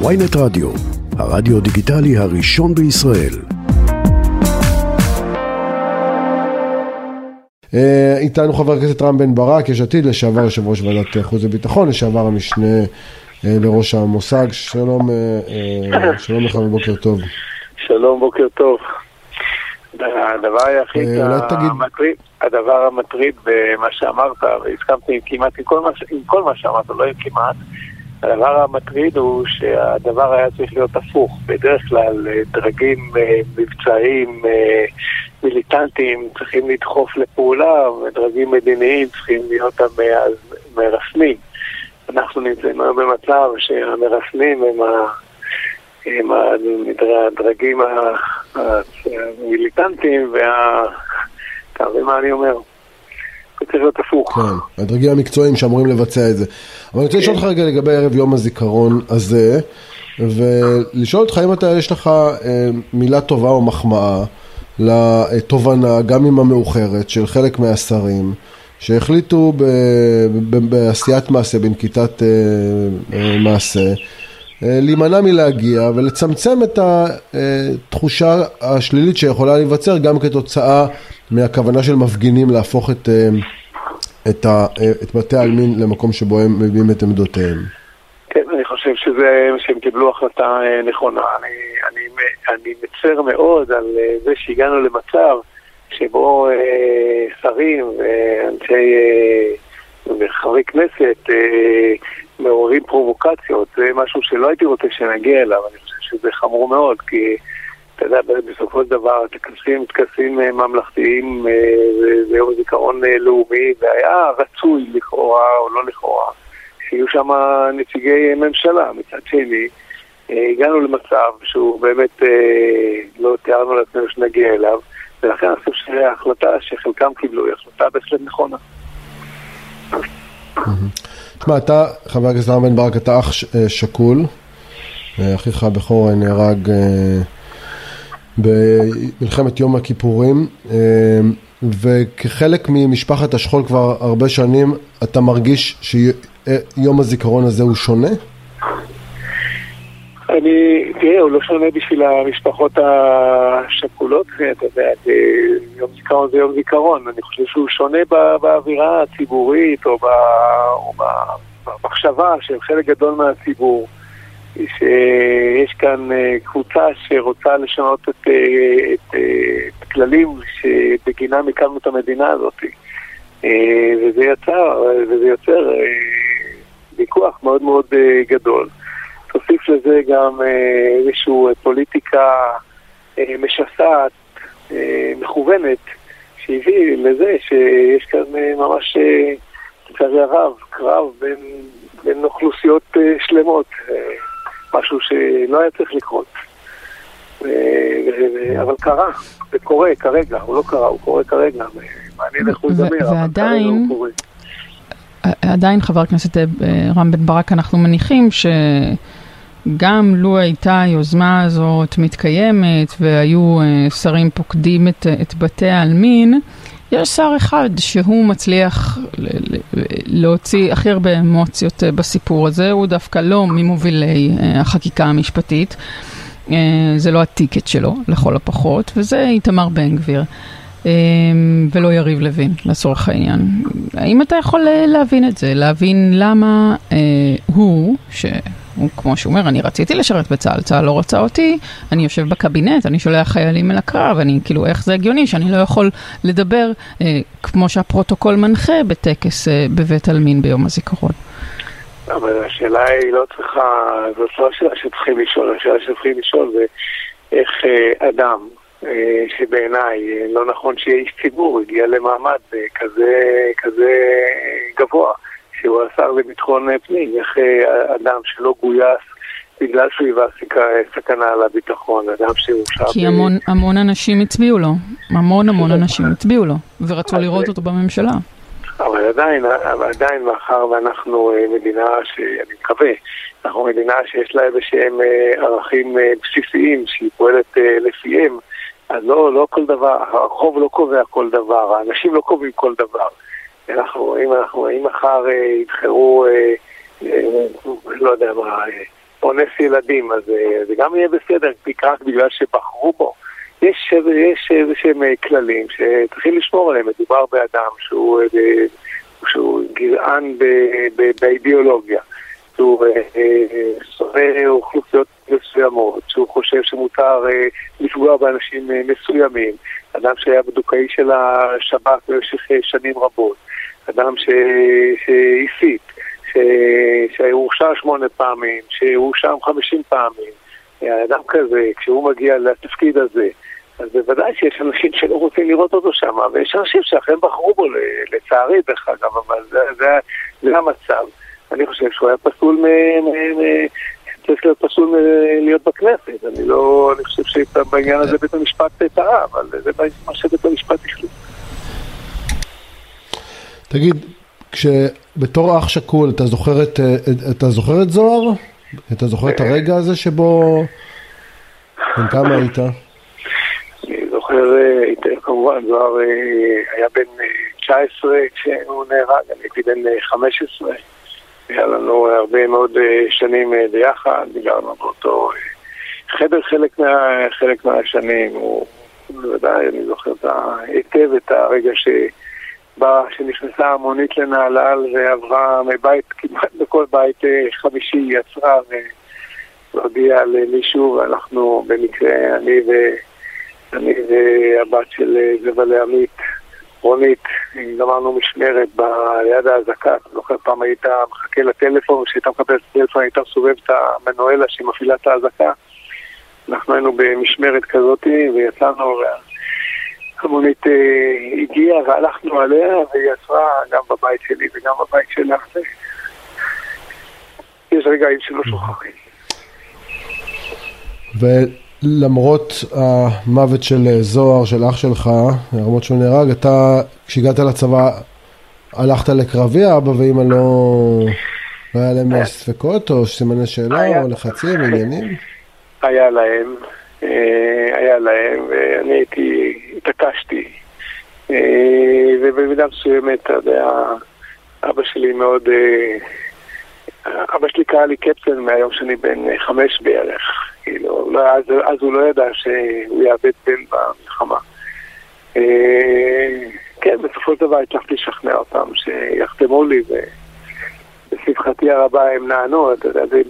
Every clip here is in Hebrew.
ויינט רדיו, הרדיו דיגיטלי הראשון בישראל. אה, איתנו חבר הכנסת רם בן ברק, יש עתיד, לשעבר יושב ראש ועדת חוץ וביטחון, לשעבר המשנה אה, לראש המושג. שלום, אה, שלום לך ובוקר טוב. שלום, בוקר טוב. הדבר היחיד המטריד, הדבר המטריד במה שאמרת, והסכמתי כמעט עם כל מה, עם כל מה שאמרת, לא עם כמעט, הדבר המטריד הוא שהדבר היה צריך להיות הפוך. בדרך כלל דרגים מבצעיים מיליטנטים צריכים לדחוף לפעולה, ודרגים מדיניים צריכים להיות המרסנים. אנחנו נמצאים היום במצב שהמרסנים הם, ה... הם הדרגים המיליטנטיים וה... אתה מבין מה אני אומר? זה צריך להיות הפוך. כן, הדרגים המקצועיים שאמורים לבצע את זה. אבל אני רוצה לשאול אותך רגע לגבי ערב יום הזיכרון הזה, ולשאול אותך אם אתה, יש לך אה, מילה טובה או מחמאה לתובנה, גם אם המאוחרת, של חלק מהשרים, שהחליטו בעשיית מעשה, בנקיטת אה, אה, מעשה, להימנע מלהגיע ולצמצם את התחושה השלילית שיכולה להיווצר גם כתוצאה מהכוונה של מפגינים להפוך את, את, ה, את בתי העלמין למקום שבו הם מביעים את עמדותיהם. כן, אני חושב שזה, שהם קיבלו החלטה נכונה. אני, אני, אני מצר מאוד על זה שהגענו למצב שבו אה, שרים ואנשי אה, וחברי כנסת אה, מעוררים פרובוקציות, זה משהו שלא הייתי רוצה שנגיע אליו, אני חושב שזה חמור מאוד, כי אתה יודע, בסופו של דבר טקסים, טקסים אה, ממלכתיים אה, זה יום זיכרון אה, לאומי, והיה רצוי לכאורה או לא לכאורה, שיהיו שם נציגי ממשלה. מצד שני, הגענו למצב שהוא באמת לא תיארנו לעצמנו שנגיע אליו. ולכן אני חושב שההחלטה שחלקם קיבלו היא החלטה בהחלט נכונה. תשמע, אתה, חבר הכנסת רם בן ברק, אתה אח אה, שכול, אה, אחיך הבכור נהרג אה, במלחמת יום הכיפורים, וכחלק ממשפחת השכול כבר הרבה שנים, אתה מרגיש שיום הזיכרון הזה הוא שונה? אני, תראה, הוא לא שונה בשביל המשפחות השכולות, אתה יודע, יום זיכרון זה יום זיכרון, אני חושב שהוא שונה באווירה הציבורית או, במחשבה של חלק גדול מהציבור, שיש כאן אה, קבוצה שרוצה לשנות את, אה, את, אה, את הכללים שבגינם הקמנו את המדינה הזאת, וזה יצר, וזה יוצר ויכוח מאוד מאוד גדול. תוסיף לזה גם אה, איזושהי אה, פוליטיקה אה, משסעת, מכוונת, שהביא לזה שיש כאן ממש, לצערי הרב, קרב בין, בין אוכלוסיות שלמות, משהו שלא היה צריך לקרות. אבל קרה, זה קורה כרגע, הוא לא קרה, הוא קורה כרגע, מעניין איך הוא ייגמר, אבל כרגע הוא קורה. עדיין חבר הכנסת רם בן ברק, אנחנו מניחים ש... גם לו הייתה היוזמה הזאת מתקיימת והיו uh, שרים פוקדים את, את בתי העלמין, יש שר אחד שהוא מצליח להוציא הכי הרבה אמוציות uh, בסיפור הזה, הוא דווקא לא ממובילי uh, החקיקה המשפטית, זה לא הטיקט שלו לכל הפחות, וזה איתמר בן גביר. ולא יריב לוין, לצורך העניין. האם אתה יכול להבין את זה? להבין למה אה, הוא, ש... הוא, כמו שהוא אומר, אני רציתי לשרת בצה"ל, צה"ל לא רצה אותי, אני יושב בקבינט, אני שולח חיילים אל הקרב, אני כאילו, איך זה הגיוני שאני לא יכול לדבר אה, כמו שהפרוטוקול מנחה בטקס אה, בבית עלמין ביום הזיכרון. אבל השאלה היא לא צריכה, זאת לא השאלה שצריכים לשאול, השאלה שצריכים לשאול זה איך אה, אדם, אה, שבעיניי אה, לא נכון שיהיה איש ציבור, הגיע למעמד אה, כזה, כזה אה, גבוה. שהוא השר לביטחון פנים, איך אה, אדם שלא גויס בגלל שהוא היווה סכנה על הביטחון, אדם שהורשע... כי המון, המון אנשים הצביעו לו, המון המון אנשים הצביעו לו, ורצו לראות אותו בממשלה. אבל עדיין, אבל עדיין מאחר ואנחנו אה, מדינה שאני מקווה, אנחנו מדינה שיש לה איזה שהם אה, ערכים בסיסיים שהיא פועלת לפיהם, אז לא, לא כל דבר, הרחוב לא קובע כל דבר, האנשים לא קובעים כל דבר. אנחנו, אם אנחנו, אם מחר אה, יבחרו, אה, אה, לא יודע מה, אונס ילדים, אז זה גם יהיה בסדר, רק בגלל שבחרו בו. יש, יש איזה שהם כללים שצריכים לשמור עליהם. מדובר באדם שהוא, שהוא גזען באידיאולוגיה, שהוא שונא אוכלוסיות מסוימות, שהוא חושב שמותר לפגוע באנשים מסוימים, אדם שהיה בדוקאי של השב"כ במשך שנים רבות, אדם שהסית, שהורשע שמונה פעמים, שהורשע חמישים פעמים, אדם כזה, כשהוא מגיע לתפקיד הזה, אז בוודאי שיש אנשים שלא רוצים לראות אותו שם, ויש אנשים שאכן בחרו בו, לצערי דרך אגב, אבל זה, זה, זה המצב. אני חושב שהוא היה פסול מ... מ, מ צריך להיות פסול להיות בכנסת. אני לא, אני חושב שבעניין הזה בית המשפט טעה, אבל זה מה שבית המשפט החליט. תגיד, כשבתור אח שכול, אתה זוכר את, אתה זוכר את זוהר? אתה זוכר את הרגע הזה שבו... בן כמה היית? אני זוכר היטב, כמובן, זוהר היה בן 19 כשהוא נהרג, אני הייתי בן 15. היה לנו הרבה מאוד שנים ביחד, גרנו באותו חדר חלק, מה, חלק מהשנים. הוא, בוודאי, אני זוכר היטב את הרגע ש... שנכנסה המונית לנהלל ועברה מבית, כמעט בכל בית חמישי, היא עצרה והודיעה למישהו, ואנחנו במקרה, אני, ו... אני והבת של זבל עמית, רונית, גמרנו משמרת ליד האזעקה, אני זוכר פעם היית מחכה לטלפון, כשהיית מקבל את הטלפון היית מסובב את המנואלה שהיא מפעילה את האזעקה. אנחנו היינו במשמרת כזאת ויצאנו, המונית הגיעה והלכנו עליה והיא עצרה גם בבית שלי וגם בבית שלה. יש רגעים שלא שוכחים. למרות המוות של זוהר, של אח שלך, למרות שהוא נהרג, אתה, כשהגעת לצבא, הלכת לקרבי, אבא ואמא לא... לא היה להם ספקות או סימני שאלה או לחצים, עניינים? היה להם, היה להם, ואני הייתי, התעקשתי. ובמידה מסוימת, אתה יודע, אבא שלי מאוד... אבא שלי קרא לי קפטן מהיום שאני בן חמש בערך. כאילו, לא, אז, אז הוא לא ידע שהוא יאבד בן במלחמה. כן, בסופו של דבר הצלחתי לשכנע אותם שיחתמו לי, ולשמחתי הרבה הם נענו, אתה יודע, זה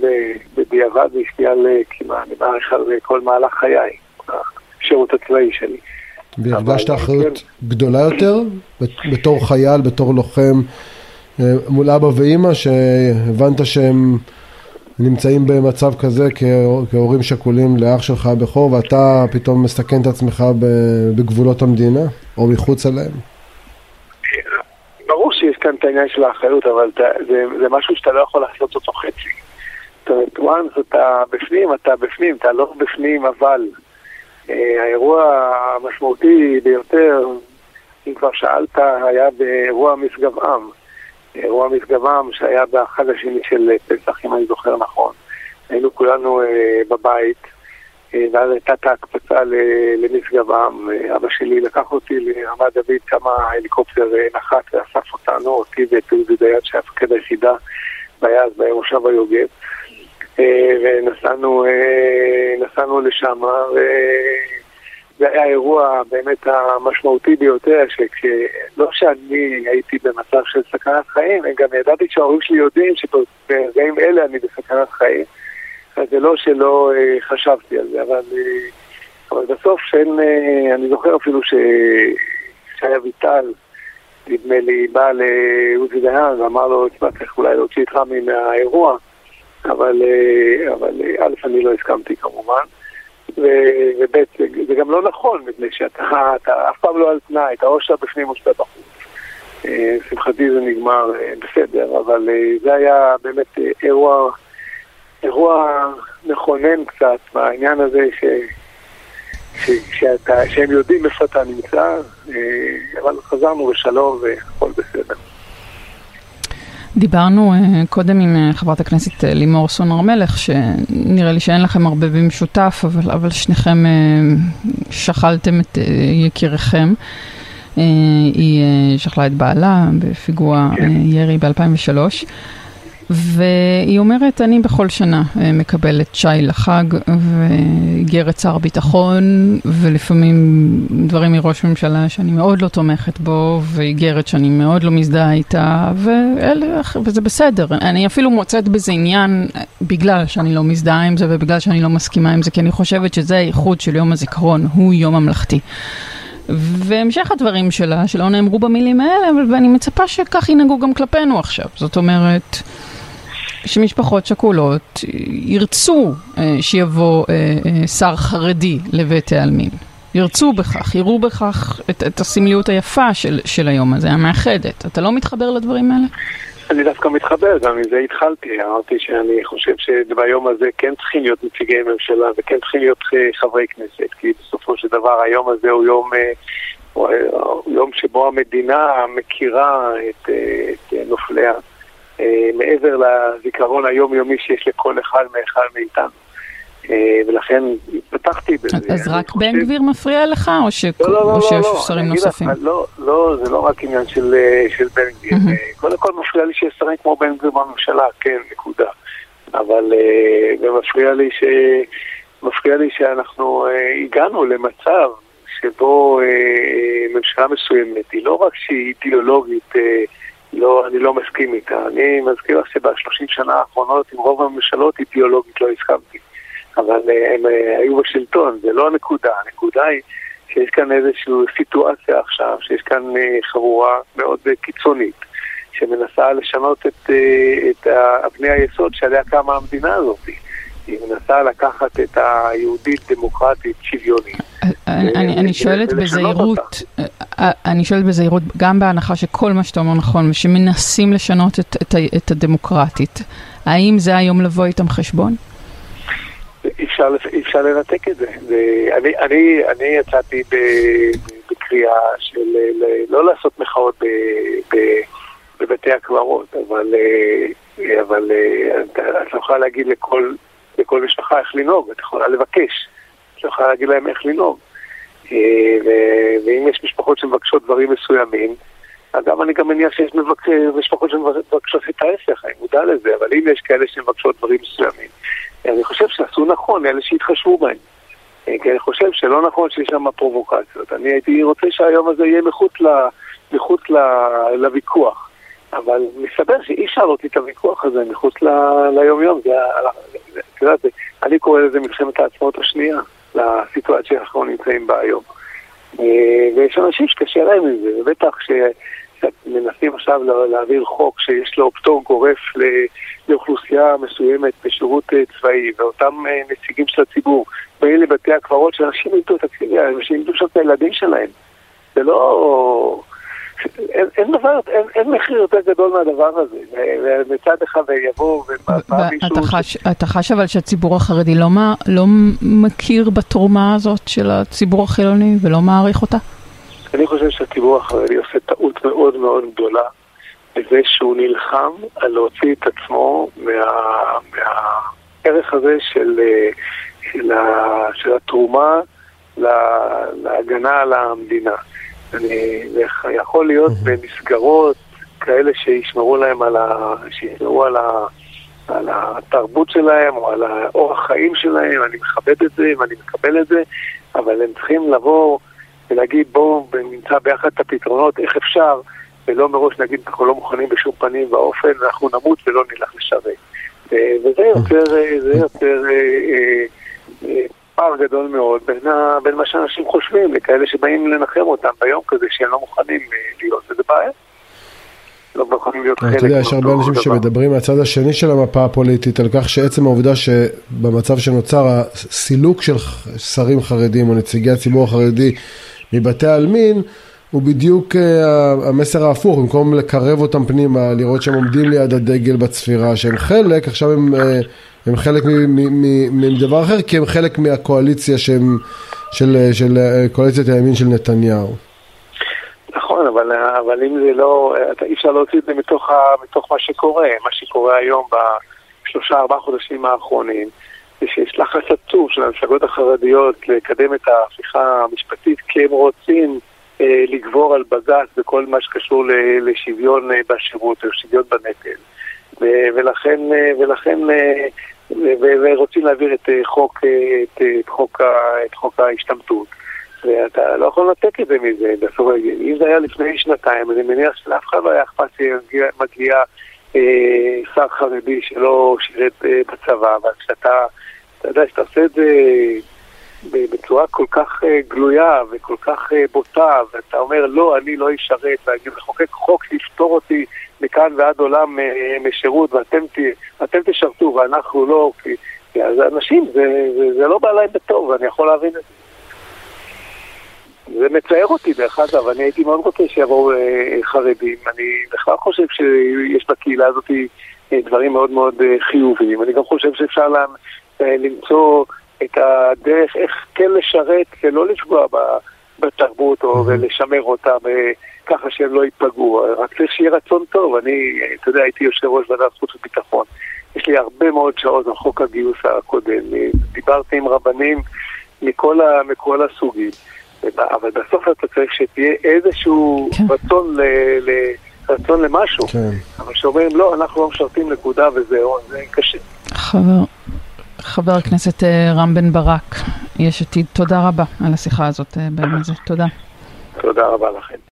בדיעבד והשפיע על כמעט, אני מעריך על כל מהלך חיי, השירות הצבאי שלי. והרגשת אחריות גדולה יותר בתור חייל, בתור לוחם מול אבא ואימא, שהבנת שהם נמצאים במצב כזה כהורים שכולים לאח שלך הבכור, ואתה פתאום מסכן את עצמך בגבולות המדינה, או מחוץ אליהם? כאן את העניין של האחריות, אבל זה, זה משהו שאתה לא יכול לעשות אותו חצי. זאת אומרת, once אתה בפנים, אתה בפנים, אתה לא בפנים, אבל האירוע המשמעותי ביותר, אם כבר שאלת, היה באירוע משגב עם. אירוע משגבם שהיה בחג השני של פסח, אם אני זוכר נכון. היינו כולנו אה, בבית, אה, ואז הייתה את ההקפצה למשגבם. אבא שלי לקח אותי לרמת דוד, כמה הליקופטר נחת ואסף אותנו, אותי ואת עוזי דיין שהיה מפקד היחידה ביעז, במושב היוגב. ונסענו נסענו לשם, זה היה אירוע באמת המשמעותי ביותר, שלא שאני הייתי במצב של סכנת חיים, גם ידעתי שההורים שלי יודעים שברגעים אלה אני בסכנת חיים. זה לא שלא אה, חשבתי על זה, אבל, אה, אבל בסוף שאין, אה, אני זוכר אפילו שהיה ויטל, נדמה לי, בא לעוזי דיין ואמר לו, תשמע, צריך אולי להוציא את רמי מהאירוע, אבל, אבל א', אני לא הסכמתי כמובן. וב' זה גם לא נכון, מפני שאתה אף פעם לא על תנאי, אתה או שאתה בפנים או שאתה בחוץ. לשמחתי זה נגמר בסדר, אבל זה היה באמת אירוע, אירוע מכונן קצת בעניין הזה ש, ש, שאתה, שהם יודעים איפה אתה נמצא, אבל חזרנו בשלום והכל בסדר. דיברנו uh, קודם עם uh, חברת הכנסת לימור סון הר מלך, שנראה לי שאין לכם הרבה במשותף, אבל, אבל שניכם שכלתם את יקיריכם. היא שכלה את בעלה בפיגוע uh, ירי ב-2003. והיא אומרת, אני בכל שנה אה, מקבלת שי לחג ואיגרת שר ביטחון, ולפעמים דברים מראש ממשלה שאני מאוד לא תומכת בו, ואיגרת שאני מאוד לא מזדהה איתה, ואלה, וזה בסדר. אני אפילו מוצאת בזה עניין בגלל שאני לא מזדהה עם זה ובגלל שאני לא מסכימה עם זה, כי אני חושבת שזה הייחוד של יום הזיכרון, הוא יום ממלכתי. והמשך הדברים שלה, שלא נאמרו במילים האלה, ואני מצפה שכך ינהגו גם כלפינו עכשיו. זאת אומרת, שמשפחות שכולות ירצו אה, שיבוא אה, אה, שר חרדי לבית העלמין. ירצו בכך, יראו בכך את, את הסמליות היפה של, של היום הזה, המאחדת. אתה לא מתחבר לדברים האלה? אני דווקא מתחבר, גם מזה התחלתי. אמרתי שאני חושב שביום הזה כן צריכים להיות נציגי ממשלה וכן צריכים להיות חברי כנסת, כי בסופו של דבר היום הזה הוא יום, הוא יום שבו המדינה מכירה את, את נופליה. אה, מעבר לזיכרון היומיומי שיש לכל אחד מאחד מאיתנו. אה, ולכן פתחתי בזה. אז רק. בן גביר מפריע לך, או. לא, לא, לא, שיש שרים נוספים? לא, לא, זה לא רק עניין של, אה, בן גביר. קודם כל מפריע לי שיש שרים כמו בן גביר בממשלה, כן, נקודה. אבל ומפריע לי, ש... מפריע לי שאנחנו הגענו למצב שבו ממשלה מסוימת היא לא רק שהיא אידיאולוגית לא, אני לא מסכים איתה. אני מזכיר לך שבשלושים שנה האחרונות עם רוב הממשלות אידיאולוגית לא הסכמתי. אבל אה, הם אה, היו בשלטון, זה לא הנקודה. הנקודה היא שיש כאן איזושהי סיטואציה עכשיו, שיש כאן אה, חבורה מאוד קיצונית, שמנסה לשנות את, את אבני היסוד שעליה קמה המדינה הזאת. היא מנסה לקחת את היהודית דמוקרטית שוויונית. אני שואלת בזהירות, אה, אני שואלת בזהירות, גם בהנחה שכל מה שאתה אומר נכון, ושמנסים לשנות את הדמוקרטית, האם זה היום לבוא איתם חשבון? אפשר, אפשר לנתק את זה. אני, יצאתי בקריאה של לא לעשות מחאות בבתי הקברות, אבל, אה, אבל אה, את לא יכולה להגיד לכל לכל משפחה איך לנהוג, את יכולה לבקש, את יכולה להגיד להם איך לנהוג. אה, ואם יש משפחות שמבקשות דברים מסוימים, אגב, אני גם מניח שיש משפחות שמבקשות את ההפך, אני מודע לזה, אבל אם יש כאלה שמבקשות דברים מסוימים, אני חושב שעשו נכון אלה שהתחשבו בהם. אה, כי אני חושב שלא נכון שיש שם פרובוקציות. אני הייתי רוצה שהיום הזה יהיה מחוץ, ל, ל, לוויכוח. אבל מסתבר שאי אפשר להוציא את הוויכוח הזה מחוץ ליום-יום. את יודעת, אני קורא לזה מלחמת העצמאות השנייה, לסיטואציה שאנחנו נמצאים בה היום. אה, ויש אנשים שקשה להם עם זה, ובטח שמנסים עכשיו להעביר חוק שיש לו פטור גורף לאוכלוסייה מסוימת בשירות אה, צבאי, ואותם אה, נציגים של הציבור באים לבתי הקברות, שאנשים ידעו, תקשיבי, אנשים ידעו שם את הילדים שלהם. זה לא... אין, אין דבר, אין, אין מחיר יותר גדול מהדבר הזה. ומצד אחד יבוא ובא מישהו... חש, אתה חש אבל שהציבור החרדי לא, מה, לא מכיר בתרומה הזאת של הציבור החילוני ולא מעריך אותה? אני חושב שהציבור החרדי עושה טעות מאוד מאוד גדולה בזה שהוא נלחם על להוציא את עצמו מה, מהערך הזה של, של, של התרומה להגנה על המדינה. אני, יכול להיות במסגרות כאלה שישמרו להם על, ה, שישמרו על, ה, על התרבות שלהם או על האורח חיים שלהם, אני מכבד את זה ואני מקבל את זה, אבל הם צריכים לבוא ולהגיד בואו נמצא ביחד את הפתרונות, איך אפשר, ולא מראש נגיד אנחנו לא מוכנים בשום פנים ואופן, אנחנו נמות ולא נלך לשרת. וזה יוצר, זה יוצר אה, אה, פער גדול מאוד בין, ה, בין מה שאנשים חושבים לכאלה שבאים לנחם אותם ביום כזה שהם לא מוכנים אה, להיות, וזה בעיה. לא מוכנים להיות חלק אתה יודע, יש הרבה אנשים שמדברים מהצד השני של המפה הפוליטית על כך שעצם העובדה שבמצב שנוצר הסילוק של שרים חרדים או נציגי הציבור החרדי מבתי העלמין הוא בדיוק uh, המסר ההפוך, במקום לקרב אותם פנימה, לראות שהם עומדים ליד הדגל בצפירה, שהם חלק, עכשיו הם... Uh, הם חלק מדבר אחר, כי הם חלק מהקואליציה שהם, של, של קואליציית הימין של נתניהו. נכון, אבל, אבל אם זה לא, אי אפשר להוציא את זה מתוך, ה, מתוך מה שקורה. מה שקורה היום בשלושה ארבעה חודשים האחרונים, זה שיש לחץ עצוב של המפלגות החרדיות לקדם את ההפיכה המשפטית, כי הם רוצים אה, לגבור על בג"ץ בכל מה שקשור לשוויון אה, בשירות או שוויון בנטל. ולכן, ולכן, ורוצים להעביר את חוק, את, את חוק, את חוק ההשתמטות. ואתה לא יכול לנתק את זה מזה. בסוף, אם זה היה לפני שנתיים, אני מניח שלאף אחד לא היה אכפת שמגיע אה, שר חרדי שלא שירת אה, בצבא, אבל כשאתה, אתה יודע, שאתה עושה את זה בצורה כל כך אה, גלויה וכל כך אה, בוטה, ואתה אומר, לא, אני לא אשרת, ואני מחוקק חוק שיפטור אותי מכאן ועד עולם אה, משירות, ואתם אתם תשרתו ואנחנו לא, כי אז אנשים, זה, זה, זה לא בא להם בטוב, ואני יכול להבין את זה. זה מצער אותי דרך אגב, אני הייתי מאוד רוצה שיבואו חרדים, אני בכלל חושב שיש בקהילה הזאת דברים מאוד מאוד חיוביים, אני גם חושב שאפשר למצוא את הדרך איך כן לשרת ולא לפגוע בתרבות או ולשמר אותה ככה שהם לא ייפגעו, רק צריך שיהיה רצון טוב, אני, אתה יודע, הייתי יושב ראש ועדת חוץ וביטחון, יש לי הרבה מאוד שעות על חוק הגיוס הקודם, דיברתי עם רבנים מכל, ה, מכל הסוגים. אבל בסוף אתה צריך שתהיה איזשהו כן. רצון, ל, ל, רצון למשהו. כן. אבל שאומרים, לא, אנחנו לא משרתים נקודה וזהו, זה קשה. חבר, חבר הכנסת אה, רם בן ברק, יש עתיד, תודה רבה על השיחה הזאת, אה, באמת, תודה. תודה רבה לכם.